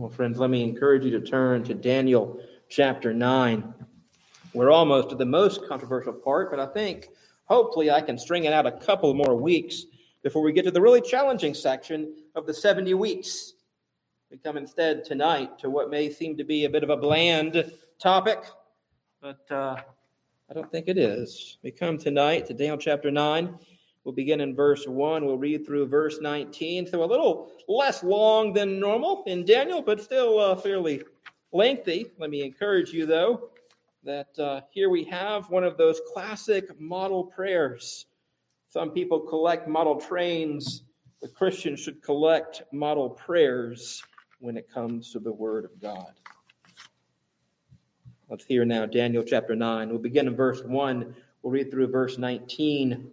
Well, friends, let me encourage you to turn to Daniel chapter 9. We're almost to the most controversial part, but I think hopefully I can string it out a couple more weeks before we get to the really challenging section of the 70 weeks. We come instead tonight to what may seem to be a bit of a bland topic, but uh, I don't think it is. We come tonight to Daniel chapter 9. We'll begin in verse 1. We'll read through verse 19. So a little less long than normal in Daniel, but still uh, fairly lengthy. Let me encourage you, though, that uh, here we have one of those classic model prayers. Some people collect model trains. The Christian should collect model prayers when it comes to the Word of God. Let's hear now Daniel chapter 9. We'll begin in verse 1. We'll read through verse 19.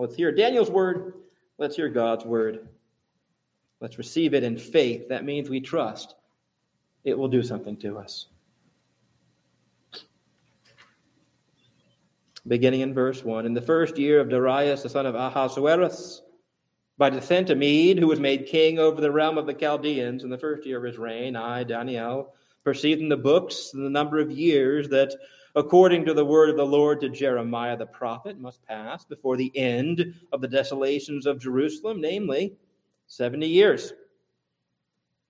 Let's hear Daniel's word. Let's hear God's word. Let's receive it in faith. That means we trust it will do something to us. Beginning in verse 1 In the first year of Darius, the son of Ahasuerus, by descent a Mede, who was made king over the realm of the Chaldeans in the first year of his reign, I, Daniel, perceived in the books the number of years that according to the word of the Lord to Jeremiah the prophet, must pass before the end of the desolations of Jerusalem, namely 70 years.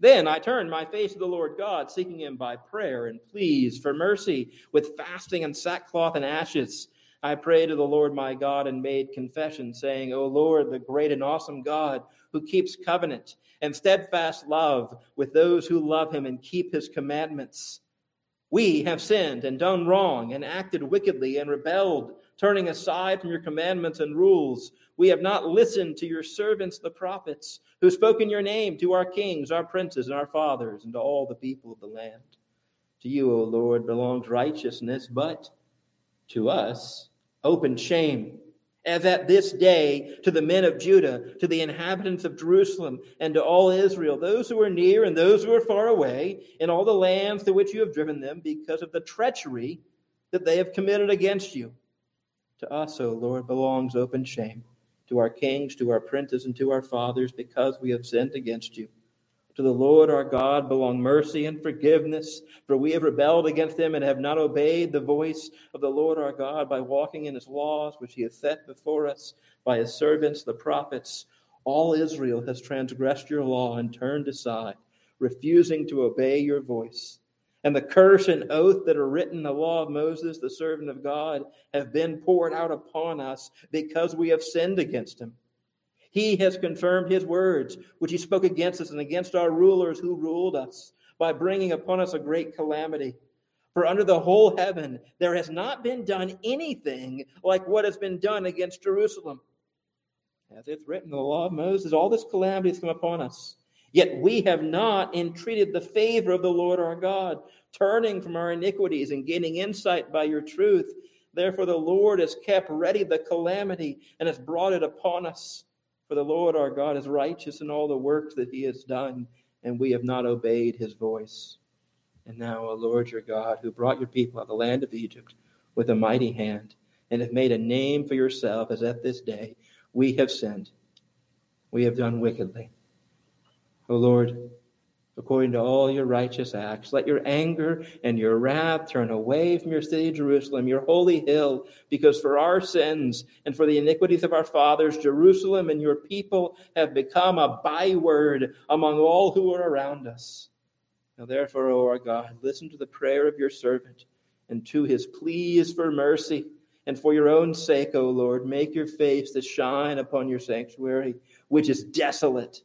Then I turned my face to the Lord God, seeking him by prayer and pleas for mercy, with fasting and sackcloth and ashes. I prayed to the Lord my God and made confession, saying, O Lord, the great and awesome God, who keeps covenant and steadfast love with those who love him and keep his commandments. We have sinned and done wrong and acted wickedly and rebelled, turning aside from your commandments and rules. We have not listened to your servants, the prophets, who spoke in your name to our kings, our princes, and our fathers, and to all the people of the land. To you, O Lord, belongs righteousness, but to us, open shame as at this day to the men of Judah, to the inhabitants of Jerusalem, and to all Israel, those who are near and those who are far away, in all the lands to which you have driven them, because of the treachery that they have committed against you. To us, O Lord, belongs open shame, to our kings, to our princes, and to our fathers, because we have sinned against you. To the Lord our God belong mercy and forgiveness, for we have rebelled against him and have not obeyed the voice of the Lord our God by walking in his laws, which he has set before us by his servants, the prophets. All Israel has transgressed your law and turned aside, refusing to obey your voice. And the curse and oath that are written in the law of Moses, the servant of God, have been poured out upon us because we have sinned against him. He has confirmed his words, which he spoke against us and against our rulers who ruled us, by bringing upon us a great calamity. For under the whole heaven there has not been done anything like what has been done against Jerusalem. As it's written in the law of Moses, all this calamity has come upon us. Yet we have not entreated the favor of the Lord our God, turning from our iniquities and gaining insight by your truth. Therefore, the Lord has kept ready the calamity and has brought it upon us. For the Lord our God is righteous in all the works that he has done, and we have not obeyed his voice. And now, O Lord your God, who brought your people out of the land of Egypt with a mighty hand, and have made a name for yourself, as at this day, we have sinned. We have done wickedly. O Lord, according to all your righteous acts. Let your anger and your wrath turn away from your city, Jerusalem, your holy hill, because for our sins and for the iniquities of our fathers, Jerusalem and your people have become a byword among all who are around us. Now, therefore, O our God, listen to the prayer of your servant and to his pleas for mercy. And for your own sake, O Lord, make your face to shine upon your sanctuary, which is desolate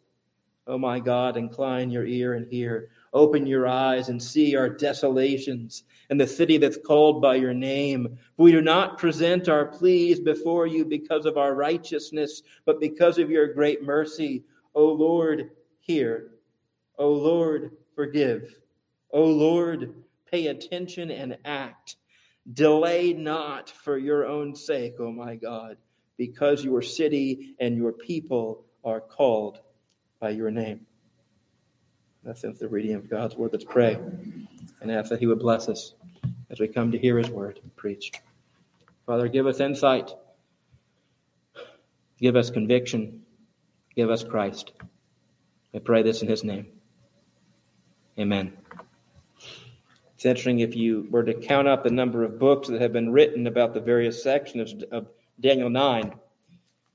O my God, incline your ear and hear. Open your eyes and see our desolations and the city that's called by your name. We do not present our pleas before you because of our righteousness, but because of your great mercy. O Lord, hear. O Lord, forgive. O Lord, pay attention and act. Delay not for your own sake, O my God, because your city and your people are called by your name. That's the reading of God's word. Let's pray and ask that He would bless us as we come to hear His word preached. Father, give us insight, give us conviction, give us Christ. I pray this in His name. Amen. It's interesting if you were to count up the number of books that have been written about the various sections of Daniel 9.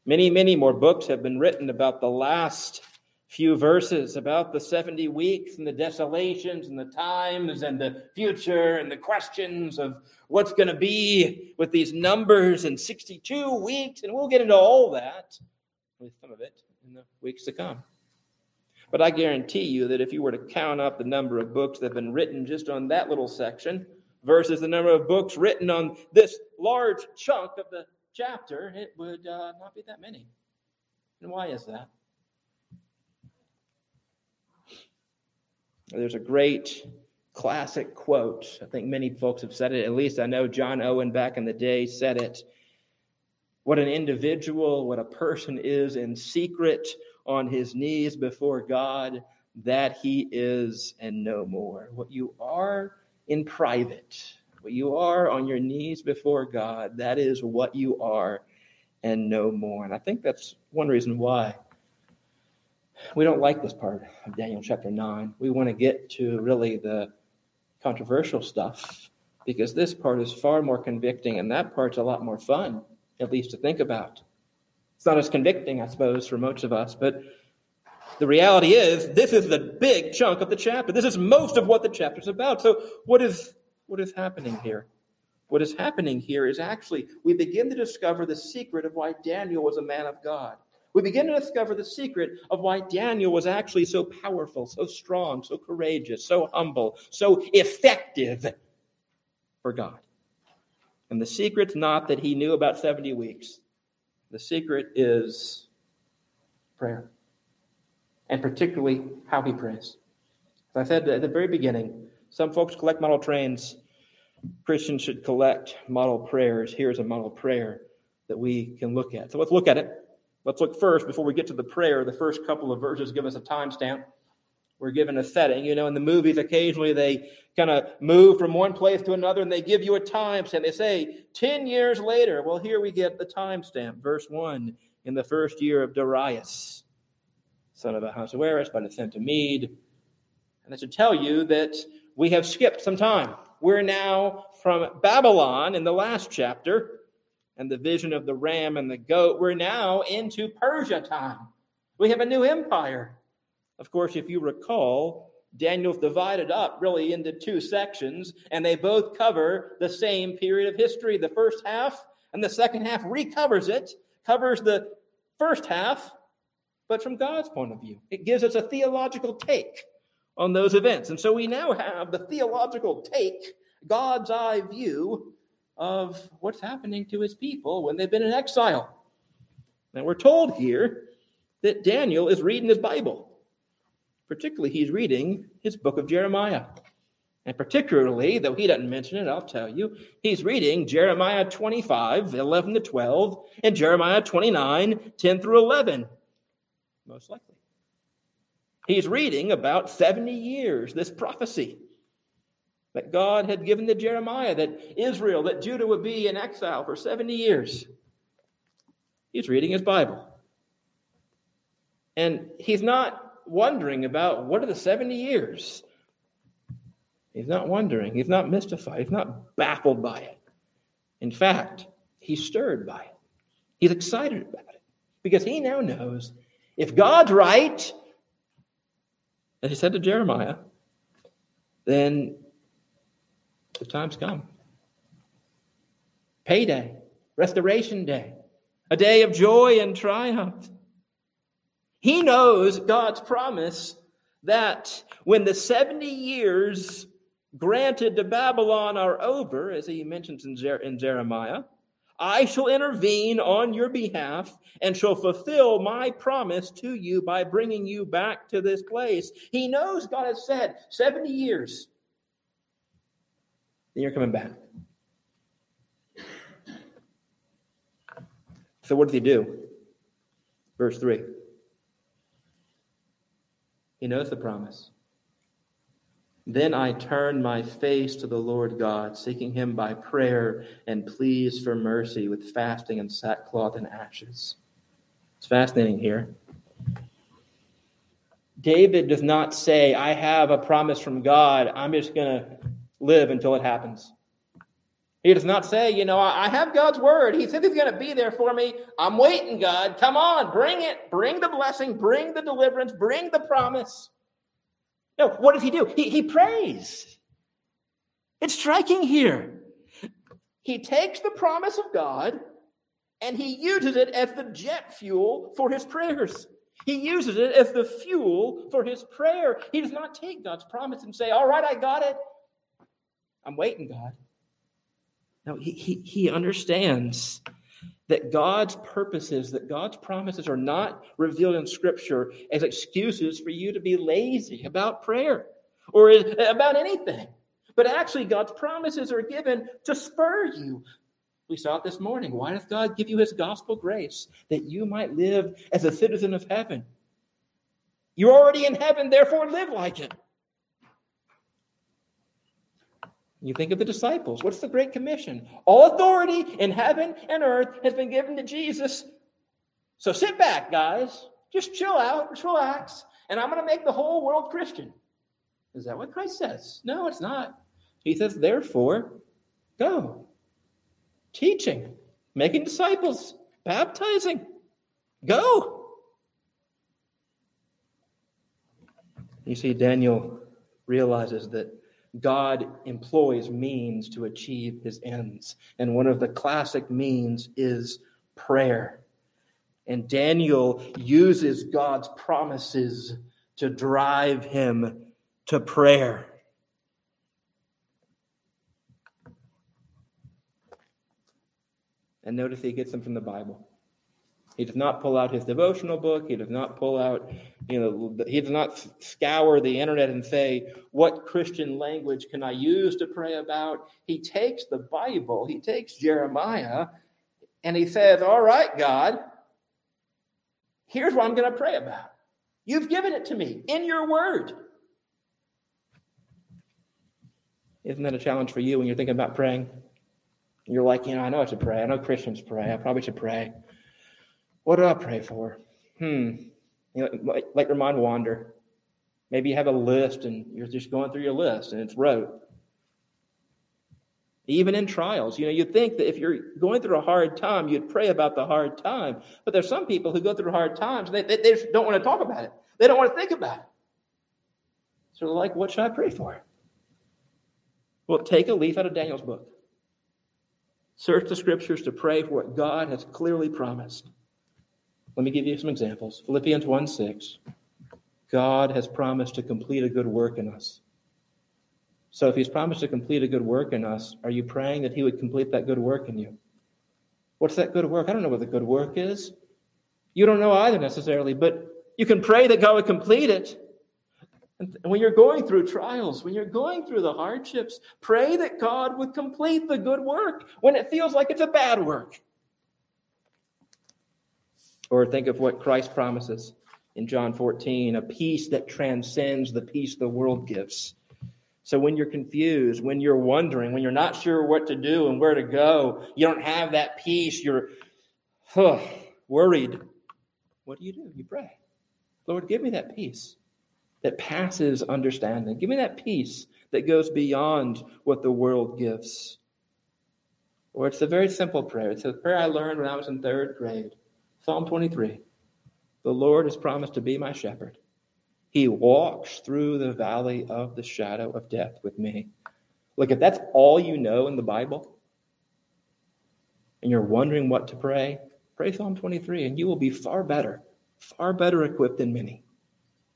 Many, many more books have been written about the last few verses, about the 70 weeks and the desolations and the times and the future and the questions of what's going to be with these numbers and 62 weeks. And we'll get into all that, with some of it, in the weeks to come. But I guarantee you that if you were to count up the number of books that have been written just on that little section versus the number of books written on this large chunk of the chapter, it would uh, not be that many. And why is that? There's a great classic quote. I think many folks have said it. At least I know John Owen back in the day said it. What an individual, what a person is in secret on his knees before God, that he is and no more. What you are in private, what you are on your knees before God, that is what you are and no more. And I think that's one reason why we don't like this part of Daniel chapter 9. We want to get to really the controversial stuff because this part is far more convicting and that part's a lot more fun, at least to think about. It's not as convicting, I suppose, for most of us, but the reality is this is the big chunk of the chapter. This is most of what the chapter is about. So what is what is happening here? What is happening here is actually we begin to discover the secret of why Daniel was a man of God. We begin to discover the secret of why Daniel was actually so powerful, so strong, so courageous, so humble, so effective for God. And the secret's not that he knew about 70 weeks. The secret is prayer, and particularly how he prays. As I said at the very beginning, some folks collect model trains. Christians should collect model prayers. Here's a model prayer that we can look at. So let's look at it. Let's look first, before we get to the prayer, the first couple of verses give us a timestamp. We're given a setting. You know, in the movies, occasionally they kind of move from one place to another and they give you a timestamp. They say 10 years later. Well, here we get the timestamp, verse 1 in the first year of Darius, son of Ahasuerus, by descent of Mede. And I should tell you that we have skipped some time. We're now from Babylon in the last chapter and the vision of the ram and the goat. We're now into Persia time. We have a new empire. Of course, if you recall, Daniel's divided up really into two sections, and they both cover the same period of history. The first half and the second half recovers it, covers the first half, but from God's point of view. It gives us a theological take on those events. And so we now have the theological take, God's eye view of what's happening to his people when they've been in exile. And we're told here that Daniel is reading his Bible. Particularly, he's reading his book of Jeremiah. And particularly, though he doesn't mention it, I'll tell you, he's reading Jeremiah 25, 11 to 12, and Jeremiah 29, 10 through 11. Most likely. He's reading about 70 years, this prophecy that God had given to Jeremiah, that Israel, that Judah would be in exile for 70 years. He's reading his Bible. And he's not wondering about what are the 70 years. He's not wondering. He's not mystified. He's not baffled by it. In fact, he's stirred by it. He's excited about it because he now knows if God's right, as he said to Jeremiah, then the time's come. Payday, restoration day, a day of joy and triumph. He knows God's promise that when the 70 years granted to Babylon are over, as he mentions in, Jer- in Jeremiah, I shall intervene on your behalf and shall fulfill my promise to you by bringing you back to this place. He knows God has said 70 years. Then you're coming back. So, what does he do? Verse 3. He knows the promise. Then I turned my face to the Lord God, seeking him by prayer and pleas for mercy with fasting and sackcloth and ashes. It's fascinating here. David does not say, I have a promise from God. I'm just going to live until it happens. He does not say, you know, I have God's word. He said he's going to be there for me. I'm waiting, God. Come on, bring it. Bring the blessing, bring the deliverance, bring the promise. No, what does he do? He, he prays. It's striking here. He takes the promise of God and he uses it as the jet fuel for his prayers. He uses it as the fuel for his prayer. He does not take God's promise and say, All right, I got it. I'm waiting, God. No, he, he, he understands that God's purposes, that God's promises are not revealed in Scripture as excuses for you to be lazy about prayer or about anything. But actually, God's promises are given to spur you. We saw it this morning. Why does God give you his gospel grace? That you might live as a citizen of heaven. You're already in heaven, therefore live like it. You think of the disciples. What's the Great Commission? All authority in heaven and earth has been given to Jesus. So sit back, guys. Just chill out, just relax, and I'm going to make the whole world Christian. Is that what Christ says? No, it's not. He says, therefore, go. Teaching, making disciples, baptizing. Go. You see, Daniel realizes that God employs means to achieve his ends. And one of the classic means is prayer. And Daniel uses God's promises to drive him to prayer. And notice he gets them from the Bible. He does not pull out his devotional book. He does not pull out, you know, he does not scour the internet and say, what Christian language can I use to pray about? He takes the Bible, he takes Jeremiah, and he says, All right, God, here's what I'm going to pray about. You've given it to me in your word. Isn't that a challenge for you when you're thinking about praying? You're like, you know, I know I should pray. I know Christians pray. I probably should pray. What do I pray for? Hmm. You know, like, your mind wander. Maybe you have a list and you're just going through your list and it's rote. Even in trials, you know, you'd think that if you're going through a hard time, you'd pray about the hard time. But there's some people who go through hard times, they, they, they just don't want to talk about it. They don't want to think about it. So like, what should I pray for? Well, take a leaf out of Daniel's book. Search the scriptures to pray for what God has clearly promised. Let me give you some examples. Philippians 1 6. God has promised to complete a good work in us. So if he's promised to complete a good work in us, are you praying that he would complete that good work in you? What's that good work? I don't know what the good work is. You don't know either necessarily, but you can pray that God would complete it. And when you're going through trials, when you're going through the hardships, pray that God would complete the good work when it feels like it's a bad work. Or think of what Christ promises in John 14 a peace that transcends the peace the world gives. So when you're confused, when you're wondering, when you're not sure what to do and where to go, you don't have that peace, you're huh, worried. What do you do? You pray. Lord, give me that peace that passes understanding. Give me that peace that goes beyond what the world gives. Or it's a very simple prayer. It's a prayer I learned when I was in third grade. Psalm 23 The Lord has promised to be my shepherd. He walks through the valley of the shadow of death with me. Look, if that's all you know in the Bible, and you're wondering what to pray, pray Psalm 23, and you will be far better, far better equipped than many.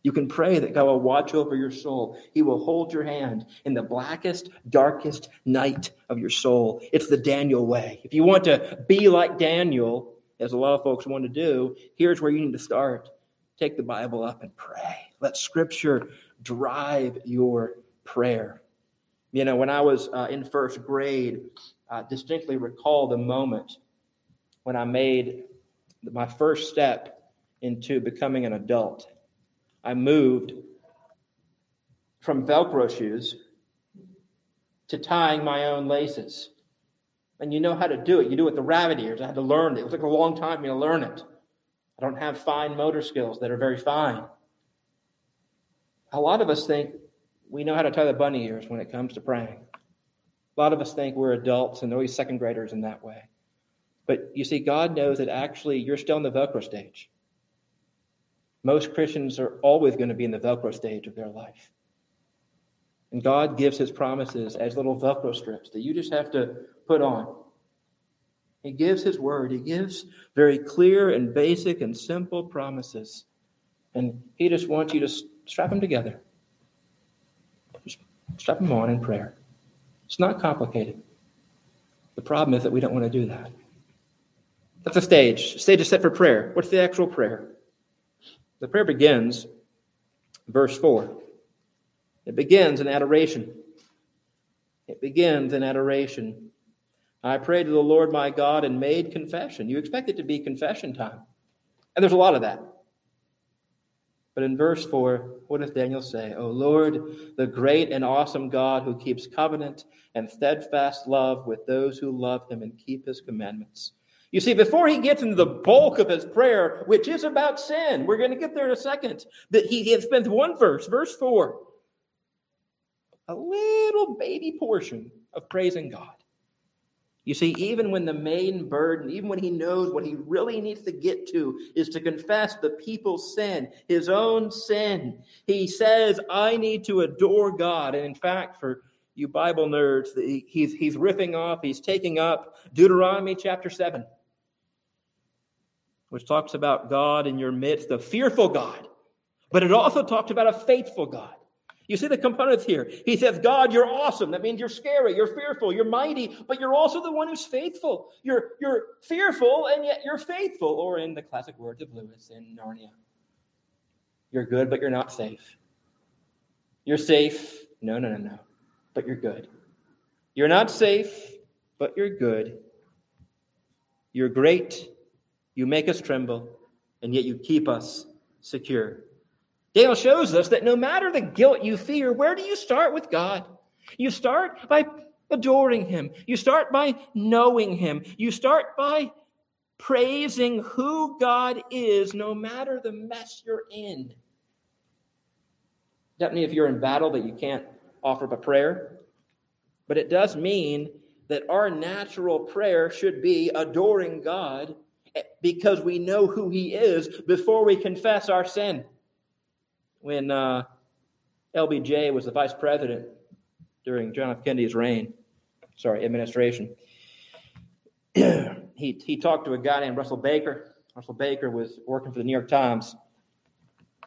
You can pray that God will watch over your soul. He will hold your hand in the blackest, darkest night of your soul. It's the Daniel way. If you want to be like Daniel, as a lot of folks want to do, here's where you need to start. Take the Bible up and pray. Let Scripture drive your prayer. You know, when I was uh, in first grade, I distinctly recall the moment when I made my first step into becoming an adult. I moved from Velcro shoes to tying my own laces and you know how to do it. You do it with the rabbit ears. I had to learn it. It took a long time for me to learn it. I don't have fine motor skills that are very fine. A lot of us think we know how to tie the bunny ears when it comes to praying. A lot of us think we're adults and they're always second graders in that way. But you see, God knows that actually you're still in the Velcro stage. Most Christians are always going to be in the Velcro stage of their life. And God gives his promises as little Velcro strips that you just have to put on. He gives his word. He gives very clear and basic and simple promises. And he just wants you to strap them together. Just strap them on in prayer. It's not complicated. The problem is that we don't want to do that. That's a stage. Stage is set for prayer. What's the actual prayer? The prayer begins, verse 4. It begins in adoration. It begins in adoration. I prayed to the Lord my God and made confession. You expect it to be confession time. And there's a lot of that. But in verse 4, what does Daniel say? O Lord, the great and awesome God who keeps covenant and steadfast love with those who love him and keep his commandments. You see, before he gets into the bulk of his prayer, which is about sin, we're going to get there in a second, that he, spends one verse, verse 4, a little baby portion of praising God. You see, even when the main burden, even when he knows what he really needs to get to is to confess the people's sin, his own sin, he says, I need to adore God. And in fact, for you Bible nerds, he's, he's riffing off, he's taking up Deuteronomy chapter 7, which talks about God in your midst, a fearful God. But it also talks about a faithful God. You see the components here. He says, God, you're awesome. That means you're scary, you're fearful, you're mighty, but you're also the one who's faithful. You're, you're fearful, and yet you're faithful. Or in the classic words of Lewis in Narnia, you're good, but you're not safe. You're safe. No, no, no, no. But you're good. You're not safe, but you're good. You're great. You make us tremble, and yet you keep us secure. Daniel shows us that no matter the guilt you fear, where do you start with God? You start by adoring Him, you start by knowing Him, you start by praising who God is, no matter the mess you're in. Doesn't mean if you're in battle that you can't offer up a prayer, but it does mean that our natural prayer should be adoring God eh, because we know who He is before we confess our sin when uh, LBJ was the vice president during John F. Kennedy's reign, sorry, administration. he, he talked to a guy named Russell Baker. Russell Baker was working for the New York Times,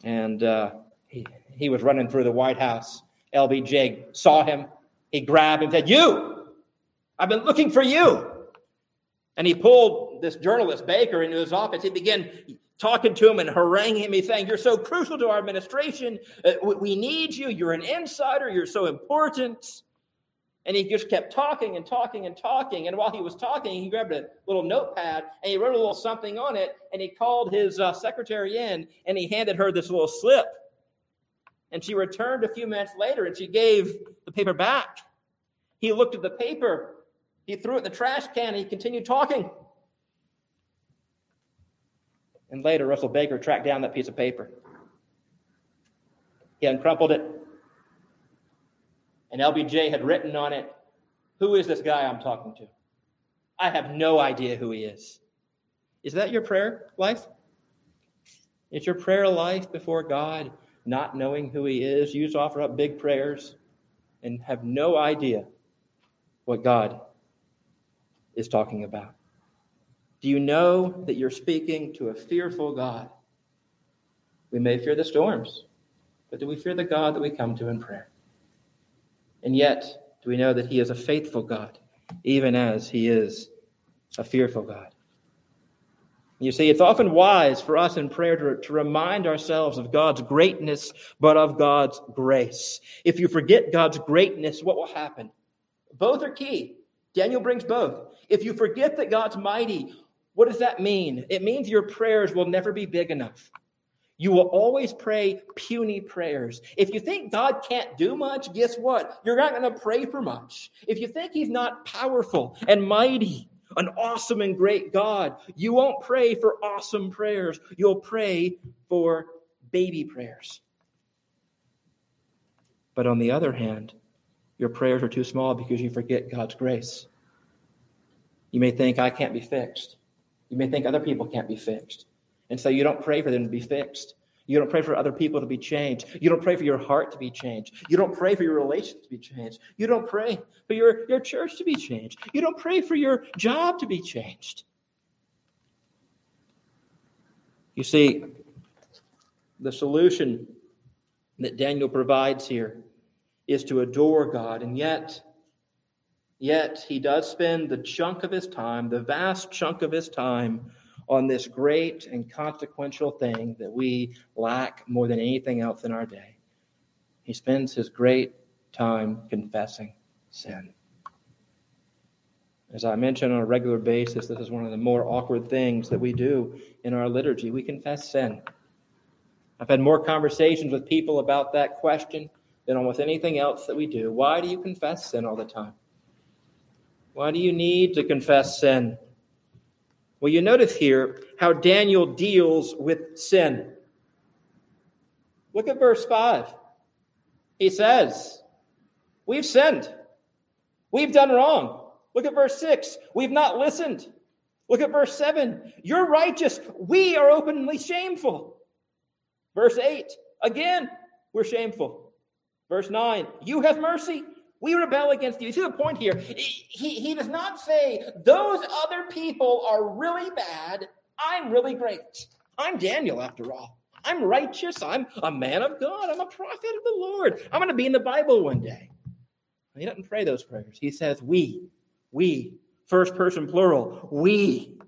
and uh, he, he was running through the White House. LBJ saw him. He grabbed him and said, You! I've been looking for you. And he pulled this journalist, Baker, into his office. He began talking to him and haranguing him. He's saying, You're so crucial to our administration. Uh, we need you. You're an insider. You're so important. And he just kept talking and talking and talking. And while he was talking, he grabbed a little notepad and he wrote a little something on it. And he called his uh, secretary in and he handed her this little slip. And she returned a few minutes later and she gave the paper back. He looked at the paper, he threw it in the trash can, and he continued talking. And later, Russell Baker tracked down that piece of paper. He uncrumpled it, and LBJ had written on it, Who is this guy I'm talking to? I have no idea who he is. Is that your prayer life? Is your prayer life before God not knowing who he is? You just offer up big prayers and have no idea what God is talking about. Do you know that you're speaking to a fearful God? We may fear the storms, but do we fear the God that we come to in prayer? And yet, do we know that He is a faithful God, even as He is a fearful God? You see, it's often wise for us in prayer to, to remind ourselves of God's greatness, but of God's grace. If you forget God's greatness, what will happen? Both are key. Daniel brings both. If you forget that God's mighty, what does that mean? It means your prayers will never be big enough. You will always pray puny prayers. If you think God can't do much, guess what? You're not going to pray for much. If you think He's not powerful and mighty, an awesome and great God, you won't pray for awesome prayers. You'll pray for baby prayers. But on the other hand, your prayers are too small because you forget God's grace. You may think, I can't be fixed. You may think other people can't be fixed. And so you don't pray for them to be fixed. You don't pray for other people to be changed. You don't pray for your heart to be changed. You don't pray for your relations to be changed. You don't pray for your, your church to be changed. You don't pray for your job to be changed. You see, the solution that Daniel provides here is to adore God, and yet, yet he does spend the chunk of his time, the vast chunk of his time, on this great and consequential thing that we lack more than anything else in our day. He spends his great time confessing sin. As I mentioned on a regular basis, this is one of the more awkward things that we do in our liturgy. We confess sin. I've had more conversations with people about that question than almost anything else that we do. Why do you confess sin all the time? Why do you need to confess sin? Well, you notice here how Daniel deals with sin. Look at verse 5. He says, We've sinned. We've done wrong. Look at verse 6. We've not listened. Look at verse 7. You're righteous. We are openly shameful. Verse 8. Again, we're shameful. Verse 9. You have mercy. We rebel against you. See the point here? He, he does not say, those other people are really bad. I'm really great. I'm Daniel, after all. I'm righteous. I'm a man of God. I'm a prophet of the Lord. I'm going to be in the Bible one day. He doesn't pray those prayers. He says, We, we, first person plural, we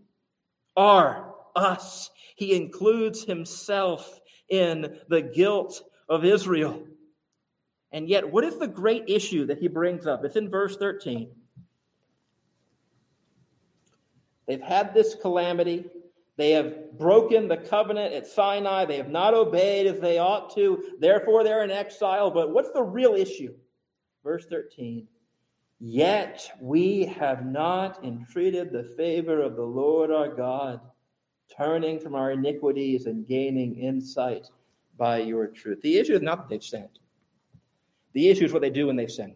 are us. He includes himself in the guilt of Israel. And yet, what is the great issue that he brings up? It's in verse 13. They've had this calamity. They have broken the covenant at Sinai. They have not obeyed as they ought to. Therefore, they're in exile. But what's the real issue? Verse 13. Yet we have not entreated the favor of the Lord our God, turning from our iniquities and gaining insight by your truth. The issue is not that they've sinned. The issue is what they do when they've sinned.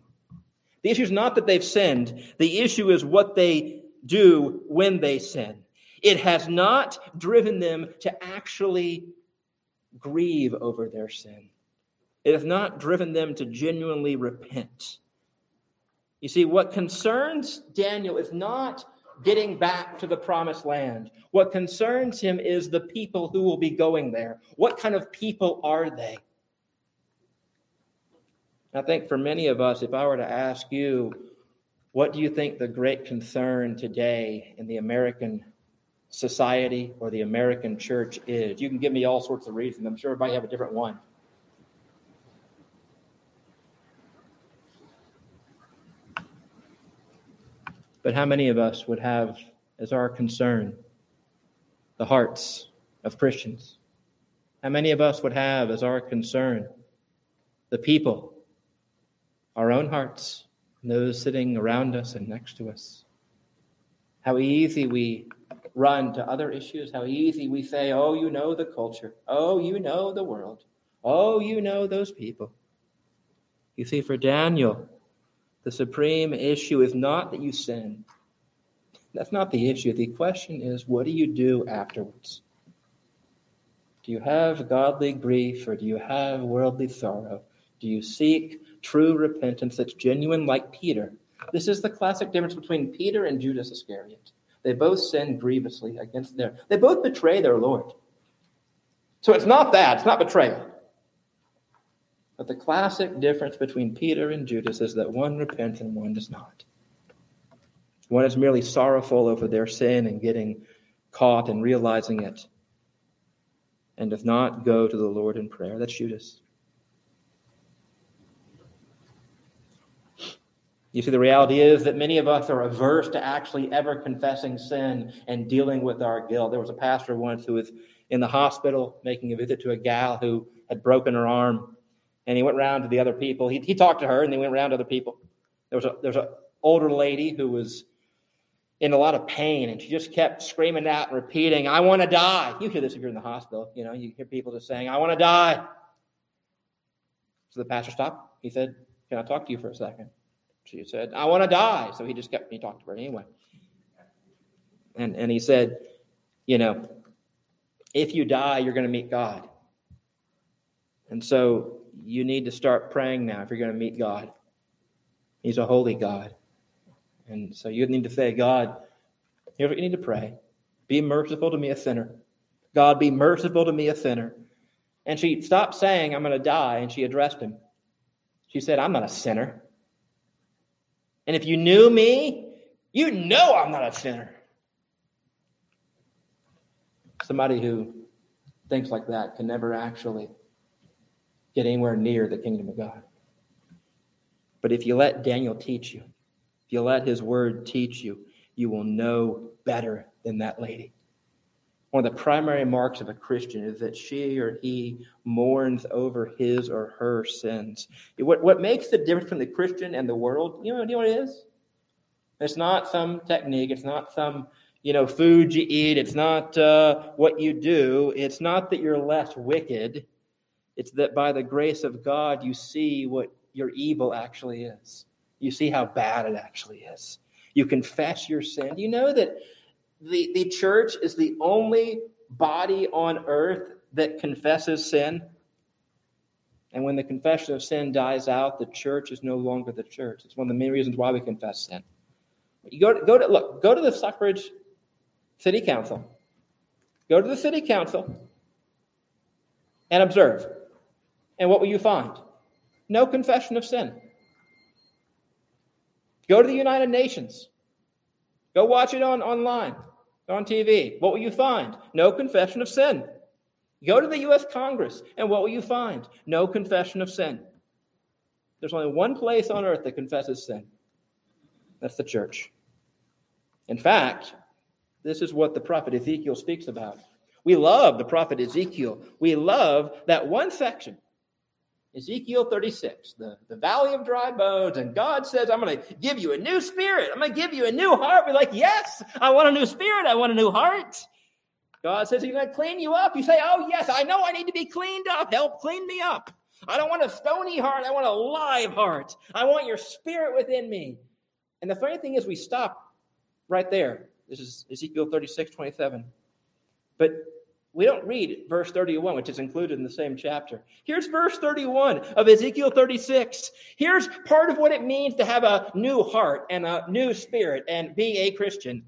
The issue is not that they've sinned. The issue is what they do when they sin. It has not driven them to actually grieve over their sin. It has not driven them to genuinely repent. You see, what concerns Daniel is not getting back to the promised land. What concerns him is the people who will be going there. What kind of people are they? I think for many of us, if I were to ask you, what do you think the great concern today in the American society or the American church is? You can give me all sorts of reasons. I'm sure everybody have a different one. But how many of us would have as our concern the hearts of Christians? How many of us would have as our concern the people our own hearts, and those sitting around us and next to us. How easy we run to other issues, how easy we say, Oh, you know the culture. Oh, you know the world. Oh, you know those people. You see, for Daniel, the supreme issue is not that you sin. That's not the issue. The question is, what do you do afterwards? Do you have godly grief or do you have worldly sorrow? Do you seek true repentance that's genuine, like Peter. This is the classic difference between Peter and Judas Iscariot. They both sin grievously against their, they both betray their Lord. So it's not that, it's not betrayal. But the classic difference between Peter and Judas is that one repents and one does not. One is merely sorrowful over their sin and getting caught and realizing it, and does not go to the Lord in prayer. That's Judas. You see, the reality is that many of us are averse to actually ever confessing sin and dealing with our guilt. There was a pastor once who was in the hospital making a visit to a gal who had broken her arm, and he went around to the other people. He, he talked to her, and then went around to other people. There was a there's an older lady who was in a lot of pain, and she just kept screaming out and repeating, "I want to die." You hear this if you're in the hospital. You know, you hear people just saying, "I want to die." So the pastor stopped He said, Can I talk to you for a second? She said, I want to die. So he just kept, he talked to her anyway. And, and he said, You know, if you die, you're going to meet God. And so you need to start praying now if you're going to meet God. He's a holy God. And so you need to say, God, here's what you need to pray Be merciful to me, a sinner. God, be merciful to me, a sinner. And she stopped saying, I'm going to die, and she addressed him. She said, I'm not a sinner. And if you knew me, you know I'm not a sinner. Somebody who thinks like that can never actually get anywhere near the kingdom of God. But if you let Daniel teach you, if you let his word teach you, you will know better than that lady. One of the primary marks of a Christian is that she or he mourns over his or her sins. What, what makes the difference between the Christian and the world, you know, you know what it is? It's not some technique, it's not some you know food you eat, it's not uh, what you do, it's not that you're less wicked. It's that by the grace of God, you see what your evil actually is. You see how bad it actually is. You confess your sin. You know that the, the church is the only body on earth that confesses sin. And when the confession of sin dies out, the church is no longer the church. It's one of the main reasons why we confess sin. You go to, go to look, go to the suffrage City Council. Go to the City Council and observe. And what will you find? No confession of sin. Go to the United Nations. Go watch it on online, on TV. What will you find? No confession of sin. Go to the U.S. Congress, and what will you find? No confession of sin. There's only one place on earth that confesses sin. That's the church. In fact, this is what the prophet Ezekiel speaks about. We love the prophet Ezekiel. We love that one section Ezekiel 36, the, the valley of dry bones, and God says, I'm going to give you a new spirit. I'm going to give you a new heart. We're like, yes, I want a new spirit. I want a new heart. God says, He's going to clean you up. You say, oh, yes, I know I need to be cleaned up. Help clean me up. I don't want a stony heart. I want a live heart. I want your spirit within me. And the funny thing is, we stop right there. This is Ezekiel 36, 27. But we don't read verse 31, which is included in the same chapter. Here's verse 31 of Ezekiel 36. Here's part of what it means to have a new heart and a new spirit and be a Christian.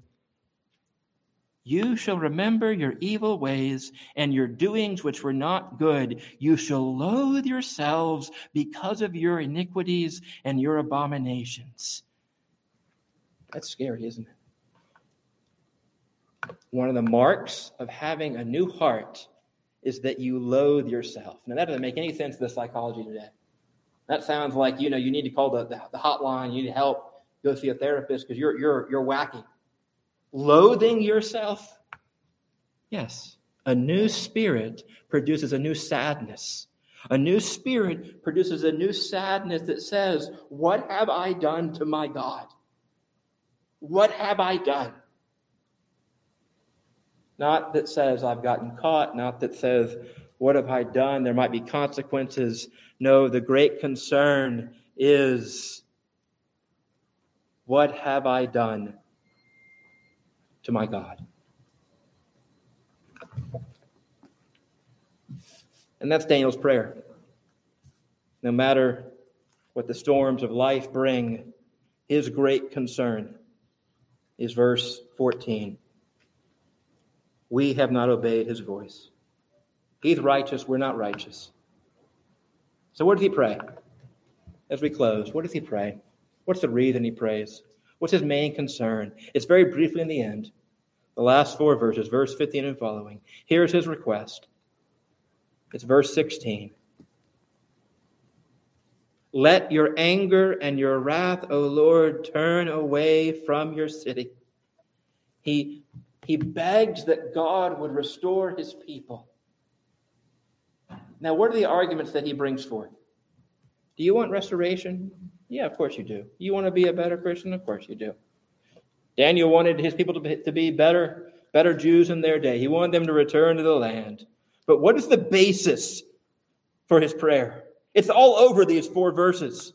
You shall remember your evil ways and your doings which were not good. You shall loathe yourselves because of your iniquities and your abominations. That's scary, isn't it? One of the marks of having a new heart is that you loathe yourself. Now, that doesn't make any sense to the psychology today. That sounds like, you know, you need to call the, the, the hotline, you need help, go see a therapist because you're, you're, you're wacky. Loathing yourself? Yes. A new spirit produces a new sadness. A new spirit produces a new sadness that says, What have I done to my God? What have I done? Not that says, I've gotten caught, not that says, what have I done? There might be consequences. No, the great concern is, what have I done to my God? And that's Daniel's prayer. No matter what the storms of life bring, his great concern is verse 14 we have not obeyed his voice. He's righteous, we're not righteous. So, what does he pray? As we close, what does he pray? What's the reason he prays? What's his main concern? It's very briefly in the end, the last four verses, verse 15 and following. Here's his request. It's verse 16. Let your anger and your wrath, O Lord, turn away from your city. He he begged that God would restore his people. Now, what are the arguments that he brings forth? Do you want restoration? Yeah, of course you do. You want to be a better Christian? Of course you do. Daniel wanted his people to be, to be better, better Jews in their day. He wanted them to return to the land. But what is the basis for his prayer? It's all over these four verses.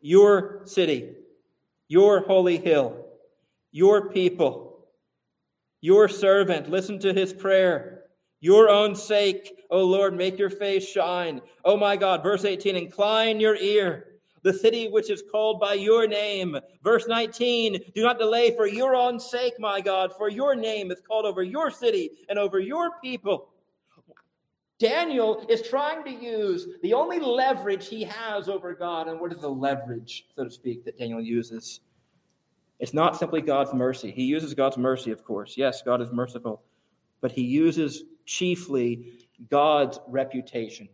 Your city, your holy hill, your people, your servant, listen to his prayer. Your own sake, O Lord, make your face shine. Oh my God, verse 18, incline your ear the city which is called by your name. Verse 19, do not delay for your own sake, my God, for your name is called over your city and over your people. Daniel is trying to use the only leverage he has over God. And what is the leverage, so to speak, that Daniel uses? It's not simply God's mercy. He uses God's mercy, of course. Yes, God is merciful. But he uses chiefly God's reputation.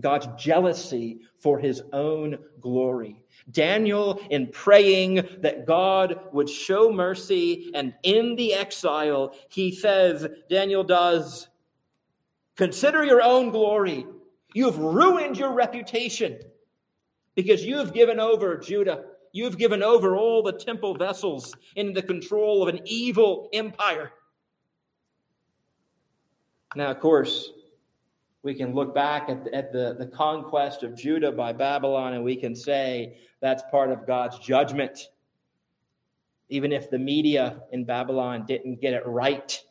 God's jealousy for his own glory. Daniel, in praying that God would show mercy and in the exile, he says, Daniel does, consider your own glory. You've ruined your reputation because you've given over Judah. You've given over all the temple vessels into the control of an evil empire. Now, of course, we can look back at, the, at the, the conquest of Judah by Babylon and we can say that's part of God's judgment. Even if the media in Babylon didn't get it right,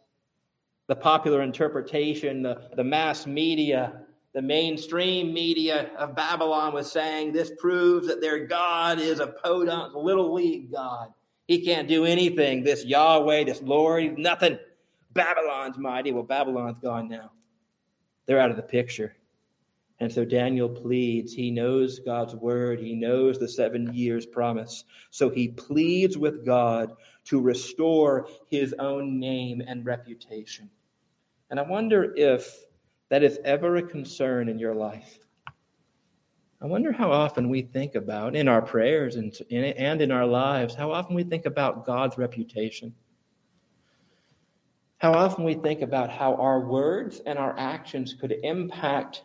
the popular interpretation, the, the mass media, the mainstream media of Babylon was saying this proves that their God is a podunk, little league God. He can't do anything. This Yahweh, this Lord, nothing. Babylon's mighty. Well, Babylon's gone now they're out of the picture. And so Daniel pleads. He knows God's word, he knows the seven years promise. So he pleads with God to restore his own name and reputation. And I wonder if that is ever a concern in your life. I wonder how often we think about, in our prayers and in our lives, how often we think about God's reputation. How often we think about how our words and our actions could impact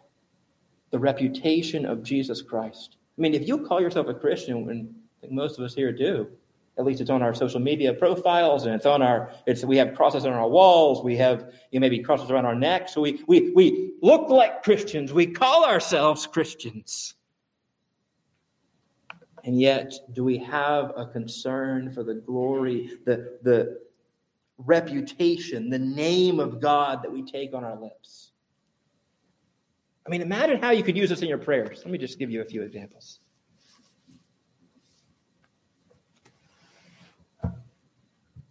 the reputation of Jesus Christ. I mean, if you call yourself a Christian, and most of us here do, at least it's on our social media profiles and it's on our it's we have crosses on our walls we have you know, maybe crosses around our neck so we we we look like christians we call ourselves christians and yet do we have a concern for the glory the the reputation, the name of God that we take on our lips. I mean, imagine how you could use this in your prayers. Let me just give you a few examples.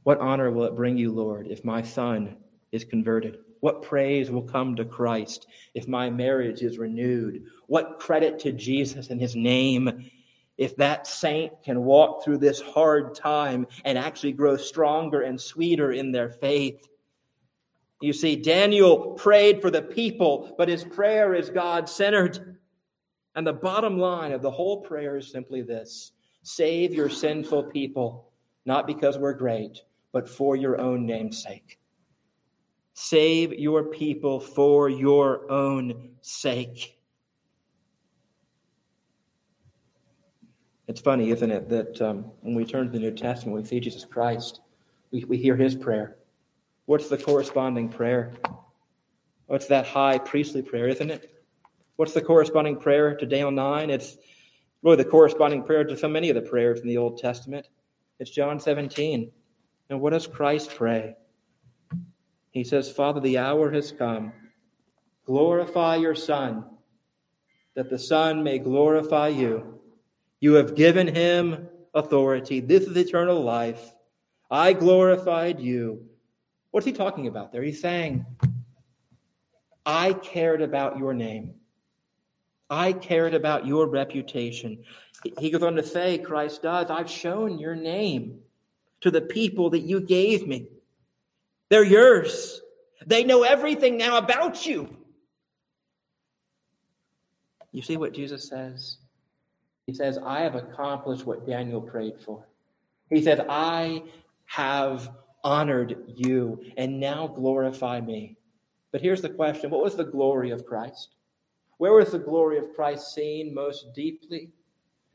What honor will it bring you, Lord, if my son is converted? What praise will come to Christ if my marriage is renewed? What credit to Jesus and his name if that saint can walk through this hard time and actually grow stronger and sweeter in their faith. You see, Daniel prayed for the people, but his prayer is God centered. And the bottom line of the whole prayer is simply this save your sinful people, not because we're great, but for your own name's sake. Save your people for your own sake. It's funny, isn't it, that um, when we turn to the New Testament, we see Jesus Christ, we, we hear his prayer. What's the corresponding prayer? What's that high priestly prayer, isn't it? What's the corresponding prayer to Daniel 9? It's really the corresponding prayer to so many of the prayers in the Old Testament. It's John 17. And what does Christ pray? He says, Father, the hour has come. Glorify your Son, that the Son may glorify you. You have given him authority. This is eternal life. I glorified you. What's he talking about there? He's saying, I cared about your name. I cared about your reputation. He goes on to say, Christ does, I've shown your name to the people that you gave me. They're yours. They know everything now about you. You see what Jesus says? He says, I have accomplished what Daniel prayed for. He said, I have honored you, and now glorify me. But here's the question What was the glory of Christ? Where was the glory of Christ seen most deeply?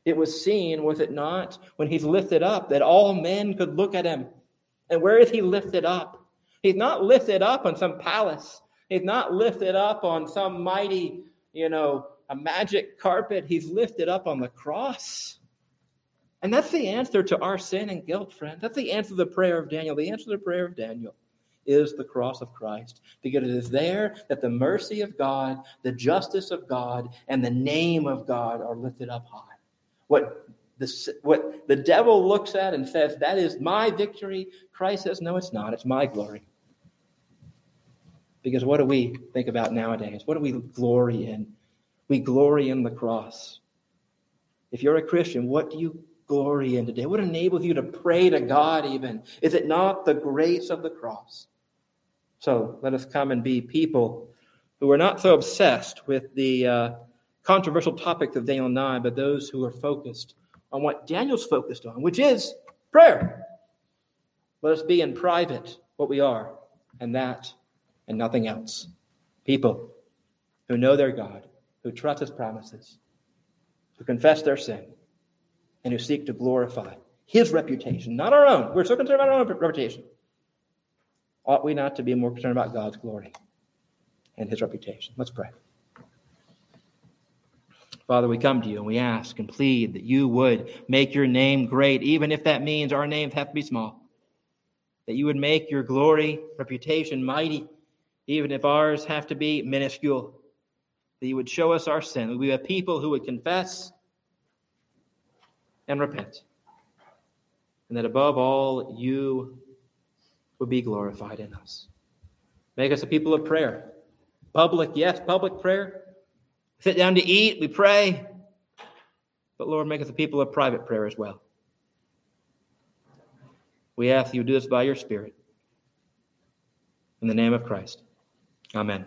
It was seen, was it not, when he's lifted up, that all men could look at him. And where is he lifted up? He's not lifted up on some palace. He's not lifted up on some mighty, you know, a magic carpet. He's lifted up on the cross. And that's the answer to our sin and guilt, friend. That's the answer to the prayer of Daniel. The answer to the prayer of Daniel is the cross of Christ. Because it is there that the mercy of God, the justice of God, and the name of God are lifted up high. What the, what the devil looks at and says, that is my victory, Christ says, no, it's not. It's my glory. Because what do we think about nowadays? What do we glory in? We glory in the cross. If you're a Christian, what do you glory in today? What enables you to pray to God even? Is it not the grace of the cross? So let us come and be people who are not so obsessed with the uh, controversial topics of Daniel 9, but those who are focused on what Daniel's focused on, which is prayer. Let us be in private what we are, and that and nothing else. People who know their God, who trust his promises, who confess their sin, and who seek to glorify his reputation, not our own. We're so concerned about our own reputation. Ought we not to be more concerned about God's glory and his reputation? Let's pray. Father, we come to you and we ask and plead that you would make your name great, even if that means our names have to be small. That you would make your glory, reputation mighty, even if ours have to be minuscule. That you would show us our sin. That we have people who would confess and repent. And that above all, you would be glorified in us. Make us a people of prayer. Public, yes, public prayer sit down to eat, we pray. But Lord, make us a people of private prayer as well. We ask you do this by your Spirit. In the name of Christ. Amen.